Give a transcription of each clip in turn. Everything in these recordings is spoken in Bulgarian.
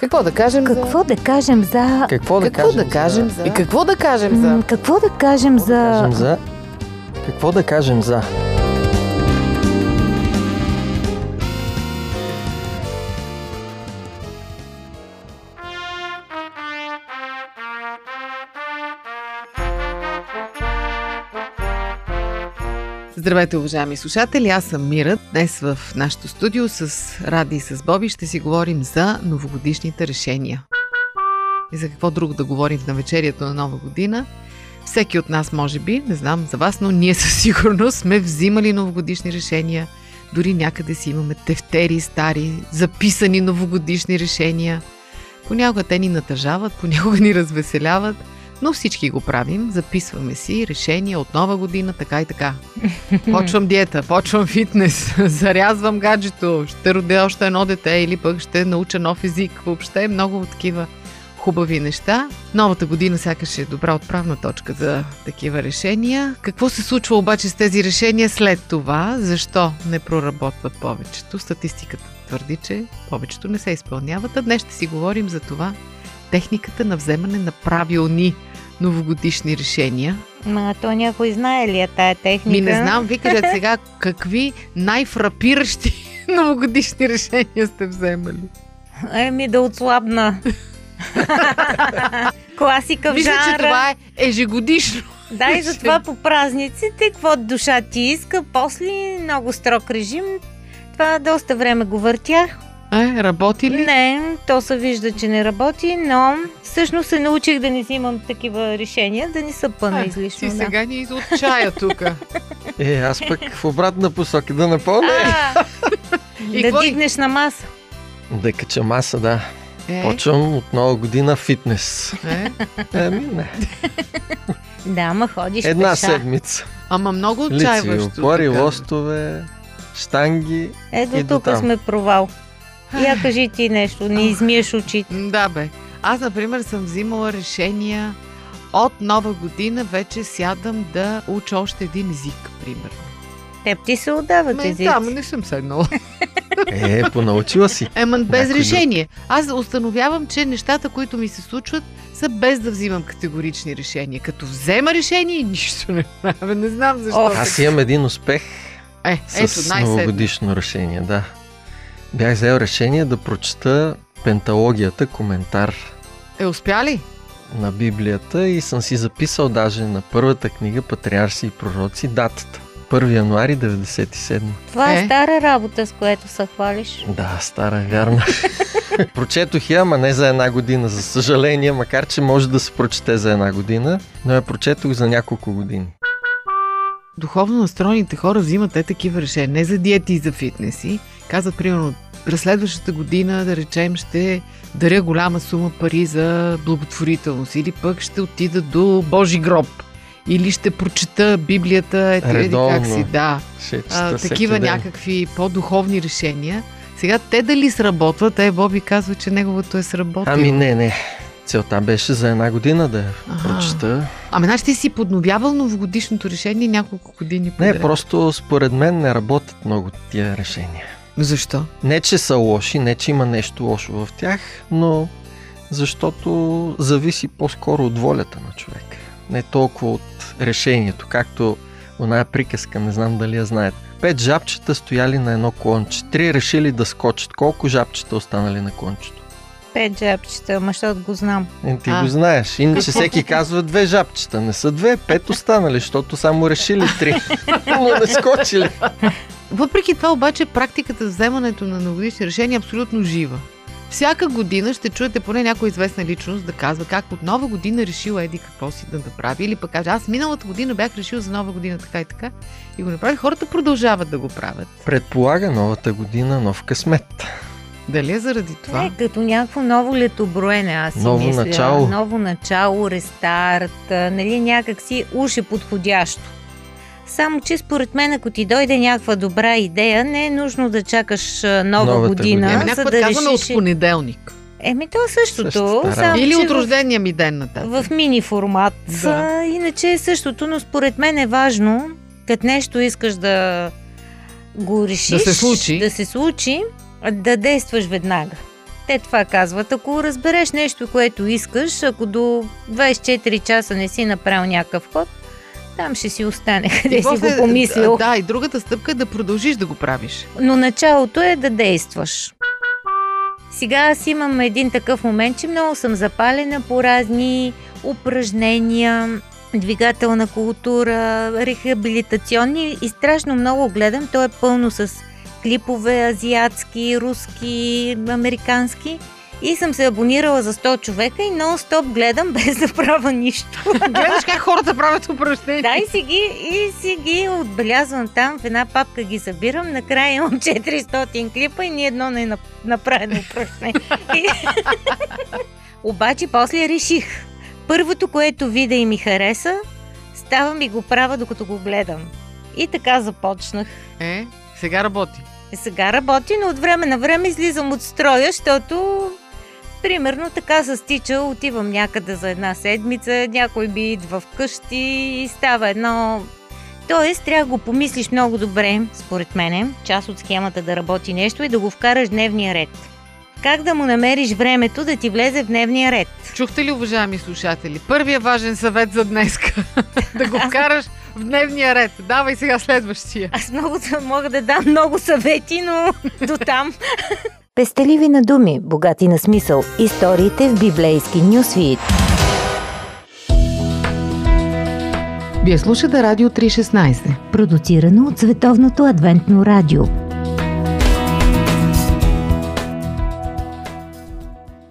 Какво да кажем Какво за... да кажем за... Какво да Какво кажем да кажем за... за... И какво да кажем за... Какво да кажем Какво да кажем за... Какво да кажем за... Здравейте, уважаеми слушатели! Аз съм Мира. Днес в нашото студио с Ради и с Боби ще си говорим за новогодишните решения. И за какво друго да говорим в навечерието на Нова година. Всеки от нас, може би, не знам за вас, но ние със сигурност сме взимали новогодишни решения. Дори някъде си имаме тефтери стари, записани новогодишни решения. Понякога те ни натъжават, понякога ни развеселяват, но всички го правим. Записваме си решения от нова година, така и така. Почвам диета, почвам фитнес, зарязвам гаджето, ще родя още едно дете или пък ще науча нов език. Въобще много такива хубави неща. Новата година сякаш е добра отправна точка за такива решения. Какво се случва обаче с тези решения след това? Защо не проработват повечето? Статистиката твърди, че повечето не се изпълняват, а днес ще си говорим за това техниката на вземане на правилни новогодишни решения. Ма, то някой знае ли е тая техника? Ми не знам, ви кажете сега какви най-фрапиращи новогодишни решения сте вземали. Еми да отслабна. Класика в Мисля, че жанра. това е ежегодишно. Да, и затова по празниците, какво душа ти иска, после много строг режим. Това доста време го въртях. Е, работи ли? Не, то се вижда, че не работи, но всъщност се научих да не взимам такива решения, да не са пъна Е, излишно. Ти да. сега ни из от чая тук. Е, аз пък в обратна посока да напълня. А, И да кой- дигнеш на маса. Да кача маса, да. Е, Почвам от нова година фитнес. е. Еми, не. Да, ама ходиш Една пеша. седмица. Ама много Лицеви отчаиващо. опори, така. лостове, штанги. Ето тук сме провал. Я кажи ти нещо, не измиеш очите. Да, бе. Аз, например, съм взимала решения от нова година вече сядам да уча още един език, примерно. Теб ти се отдават езици. да, ма не съм седнала. Е, понаучила си. Ема без Някой решение. Аз установявам, че нещата, които ми се случват, са без да взимам категорични решения. Като взема решение, нищо не правя. Не знам защо. О, Аз имам един успех Е, с ето, най-сетне. новогодишно решение, да. Бях взел решение да прочета пенталогията, коментар Е, успя ли? на Библията и съм си записал даже на първата книга Патриарси и пророци датата. 1 януари 97. Това е Е. стара работа, с което се хвалиш. Да, стара, вярно. Прочетох я, ама не за една година, за съжаление, макар че може да се прочете за една година, но я прочетох за няколко години. Духовно настроените хора взимат те такива решения. Не за диети и за фитнеси. Казват, примерно, през следващата година, да речем, ще даря голяма сума пари за благотворителност или пък ще отида до Божи гроб. Или ще прочета Библията, ето еди как си, да. Ще а, такива ден. някакви по-духовни решения. Сега те дали сработват, е Боби казва, че неговото е сработило. Ами не, не. Целта беше за една година да Аха. прочета. Ами, значи ти си подновявал новогодишното решение няколко години Не, подред. просто според мен не работят много тия решения. Защо? Не, че са лоши, не, че има нещо лошо в тях, но защото зависи по-скоро от волята на човек. Не толкова от решението, както оная приказка, не знам дали я знаете. Пет жабчета стояли на едно клонче. Три решили да скочат. Колко жабчета останали на клончето? Пет жабчета, ама защото го знам. Е, ти А. го знаеш. Иначе всеки казва две жабчета. Не са две, пет останали, защото само решили три. Но не скочили. Въпреки това обаче практиката за вземането на новогодишни решения е абсолютно жива. Всяка година ще чуете поне някоя известна личност да казва как от нова година решил еди какво си да направи. Или пък каже, аз миналата година бях решил за нова година така и така. И го направи. Хората продължават да го правят. Предполага новата година нов късмет. Дали е заради това? Е, като някакво ново летоброене, аз си Ново мисля. начало. Ново начало, рестарт, нали, някак си уж е подходящо. Само, че според мен, ако ти дойде някаква добра идея, не е нужно да чакаш нова Новата година, година. Някаква да казваме решиш... от понеделник. Еми, то е същото. Само. Или от рождения ми ден нататък. в мини формат. Да. Иначе е същото, но според мен е важно, като нещо искаш да го решиш, Да се случи. да се случи, да действаш веднага. Те това казват. Ако разбереш нещо, което искаш, ако до 24 часа не си направил някакъв ход, там ще си остане, къде си го помислил. Да, и другата стъпка е да продължиш да го правиш. Но началото е да действаш. Сега аз имам един такъв момент, че много съм запалена по разни упражнения, двигателна култура, рехабилитационни и страшно много гледам. То е пълно с клипове азиатски, руски, американски. И съм се абонирала за 100 човека и нон-стоп гледам без да правя нищо. Гледаш как хората правят упражнения. Да, и си, ги, и си ги отбелязвам там, в една папка ги събирам, накрая имам 400 клипа и ни едно не е направено упражнение. Обаче после реших, първото, което видя и ми хареса, ставам и го правя, докато го гледам. И така започнах. Е, сега работи. Сега работи, но от време на време излизам от строя, защото примерно така се стича, отивам някъде за една седмица, някой би идва вкъщи и става едно... Тоест, трябва да го помислиш много добре, според мене, част от схемата да работи нещо и да го вкараш дневния ред. Как да му намериш времето да ти влезе в дневния ред? Чухте ли, уважаеми слушатели? Първият важен съвет за днеска. да го вкараш в дневния ред. Давай сега следващия. Аз много мога да дам много съвети, но до там. Пестеливи на думи, богати на смисъл. Историите в библейски нюсвит. Вие слушате Радио 316. Продуцирано от Световното адвентно радио.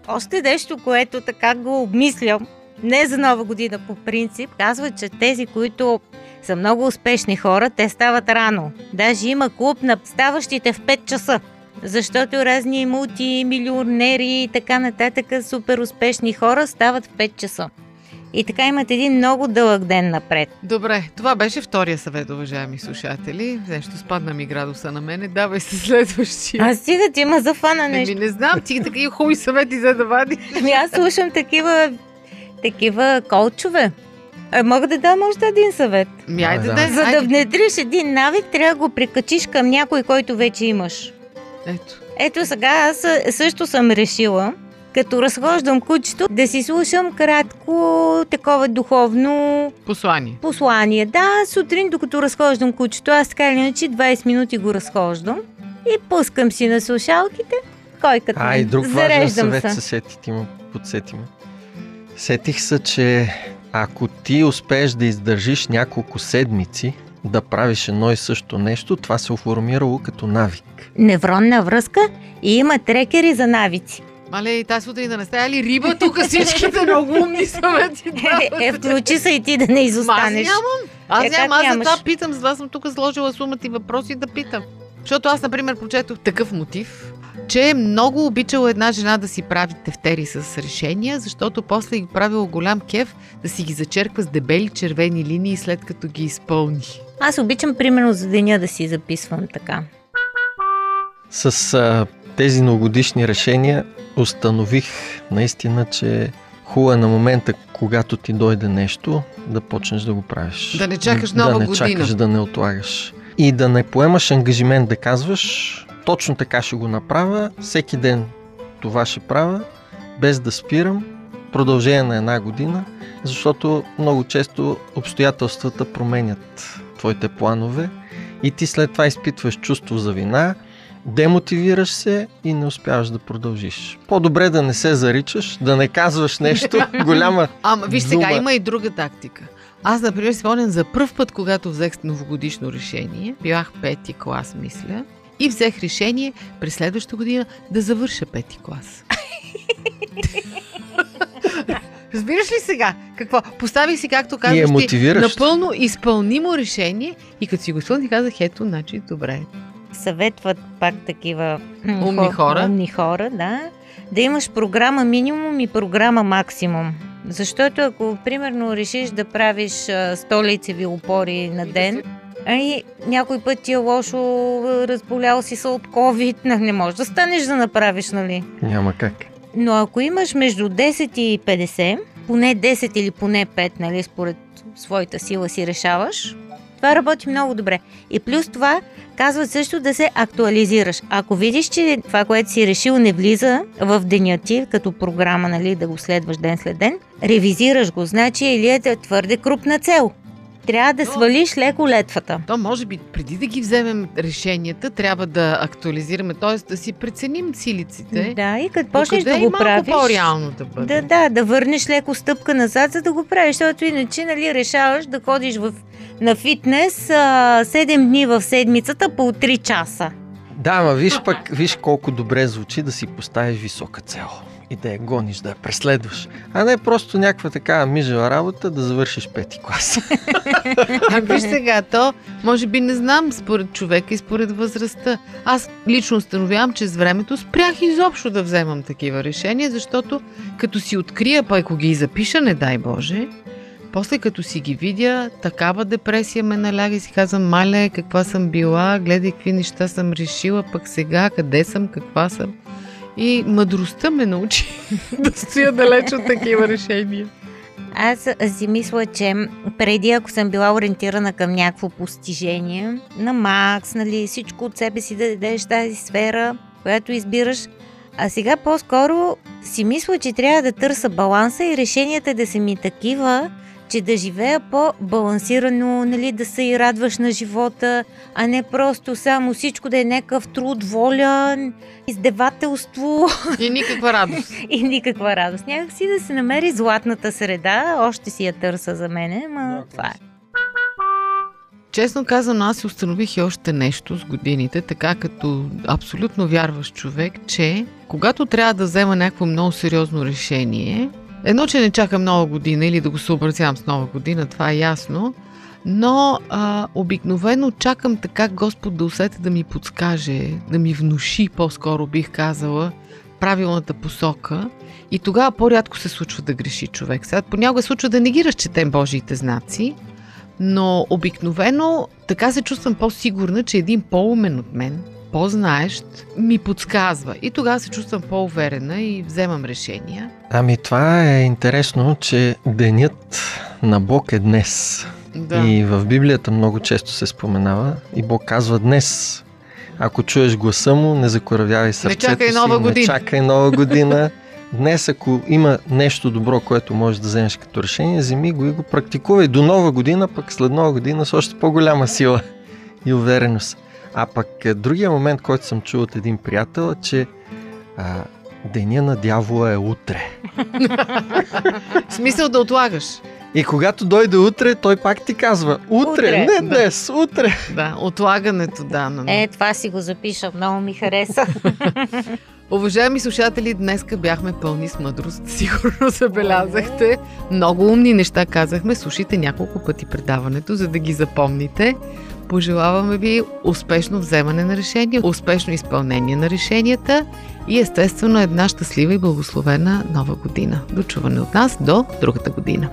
Още нещо, което така го обмислям, не за нова година по принцип, казва, че тези, които са много успешни хора, те стават рано. Даже има клуб на ставащите в 5 часа. Защото разни мултимилионери и така нататък супер успешни хора стават в 5 часа. И така имат един много дълъг ден напред. Добре, това беше втория съвет, уважаеми слушатели. Нещо спадна ми градуса на мене. Давай се следващия. Аз стига ти има зафана нещо. Еми, не знам, ти такива хубави съвети за да вади. Ами аз слушам такива, такива колчове. А, мога да дам още един съвет. Ми, айде, Да. За да внедриш един навик, трябва да го прикачиш към някой, който вече имаш. Ето. Ето сега аз също съм решила, като разхождам кучето, да си слушам кратко такова духовно Послание. послание. Да, сутрин, докато разхождам кучето, аз така или иначе 20 минути го разхождам и пускам си на слушалките, кой като А, и друг важен съвет се. се сети, ти му подсети ме. Сетих се, че ако ти успееш да издържиш няколко седмици да правиш едно и също нещо, това се оформирало като навик. Невронна връзка и има трекери за навици. Мале, и тази сутрин да не стая ли риба тук всичките много умни съвети. Е, е, включи се и ти да не Ма аз изостанеш. нямам. Аз Е, нямам, аз за това питам, за това съм тук сложила сумата и въпроси да питам. Защото аз, например, прочетох такъв мотив, че е много обичала една жена да си прави тефтери с решения, защото после ги правила голям кеф да си ги зачерква с дебели червени линии след като ги изпълни. Аз обичам примерно за деня да си записвам така. С а, тези новогодишни решения установих наистина, че хубаво е на момента, когато ти дойде нещо, да почнеш да го правиш. Да не чакаш да нова не година. чакаш, да не отлагаш. И да не поемаш ангажимент да казваш, точно така ще го направя, всеки ден това ще правя, без да спирам, продължение на една година, защото много често обстоятелствата променят твоите планове и ти след това изпитваш чувство за вина, демотивираш се и не успяваш да продължиш. По-добре да не се заричаш, да не казваш нещо голяма. Ама виж сега, има и друга тактика. Аз, например, спомням за първ път, когато взех новогодишно решение, бях пети клас, мисля, и взех решение през следващата година да завърша пети клас. Разбираш ли сега? Какво? Поставих си, както И е казваш ти, напълно изпълнимо решение и като си го изпълних, казах, ето, значи, добре. Съветват пак такива Умни хора. Умни хора, да. Да имаш програма минимум и програма максимум. Защото ако, примерно, решиш да правиш а, 100 лицеви опори на ден, Ай, някой път ти е лошо, разболял си се от COVID, не- не можеш да станеш да направиш, нали? Няма как. Но ако имаш между 10 и 50, поне 10 или поне 5, нали, според своята сила си решаваш, това работи много добре. И плюс това, казват също да се актуализираш. Ако видиш, че това, което си решил, не влиза в деня ти, като програма, нали, да го следваш ден след ден, ревизираш го. Значи или е твърде крупна цел. Трябва да свалиш леко летвата. То може би преди да ги вземем решенията, трябва да актуализираме, т.е. да си преценим силиците. Да, и като почнеш да Докъде го правиш... по-реално да бъде. Да, да, да върнеш леко стъпка назад, за да го правиш, защото иначе нали, решаваш да ходиш в, на фитнес а, 7 дни в седмицата по 3 часа. Да, ма виж пък, виж колко добре звучи да си поставиш висока цел и да я гониш, да я преследваш. А не просто някаква такава мижава работа да завършиш пети клас. А виж сега, то може би не знам според човека и според възрастта. Аз лично установявам, че с времето спрях изобщо да вземам такива решения, защото като си открия, па ако ги запиша, не дай Боже, после като си ги видя, такава депресия ме наляга и си казвам, мале, каква съм била, гледай какви неща съм решила, пък сега къде съм, каква съм. И мъдростта ме научи да стоя далеч от такива решения. Аз си мисля, че преди, ако съм била ориентирана към някакво постижение, на макс, нали, всичко от себе си да дадеш тази сфера, която избираш, а сега по-скоро си мисля, че трябва да търся баланса и решенията да са ми такива, че да живея по-балансирано, нали, да се и радваш на живота, а не просто само всичко да е някакъв труд, воля, издевателство И никаква радост. и никаква радост. Някак си да се намери златната среда, още си я търса за мене, ма това е. Честно казано, аз установих и още нещо с годините, така като абсолютно вярваш човек, че когато трябва да взема някакво много сериозно решение, едно, че не чакам нова година или да го съобразявам с нова година, това е ясно, но а, обикновено чакам така Господ да усети да ми подскаже, да ми внуши, по-скоро бих казала, правилната посока. И тогава по-рядко се случва да греши човек. Сега понякога се случва да не ги разчетем Божиите знаци, но обикновено така се чувствам по-сигурна, че един по-умен от мен, по-знаещ, ми подсказва. И тогава се чувствам по-уверена и вземам решения. Ами това е интересно, че денят на Бог е днес. Да. И в Библията много често се споменава и Бог казва днес. Ако чуеш гласа му, не закоравявай сърцето чакай си, нова не година. чакай нова година. Днес, ако има нещо добро, което можеш да вземеш като решение, вземи го и го практикувай до нова година, пък след нова година с още по-голяма сила и увереност. А пък е, другия момент, който съм чул от един приятел, е, че а, деня на дявола е утре. В смисъл да отлагаш. И когато дойде утре, той пак ти казва утре, Утре, не да. днес, утре. Да, отлагането, да. Но... Е, това си го запиша, много ми хареса. Уважаеми слушатели, днеска бяхме пълни с мъдрост. Сигурно забелязахте. Много умни неща казахме. Слушайте няколко пъти предаването, за да ги запомните. Пожелаваме ви успешно вземане на решения, успешно изпълнение на решенията и естествено една щастлива и благословена нова година. Дочуване от нас до другата година.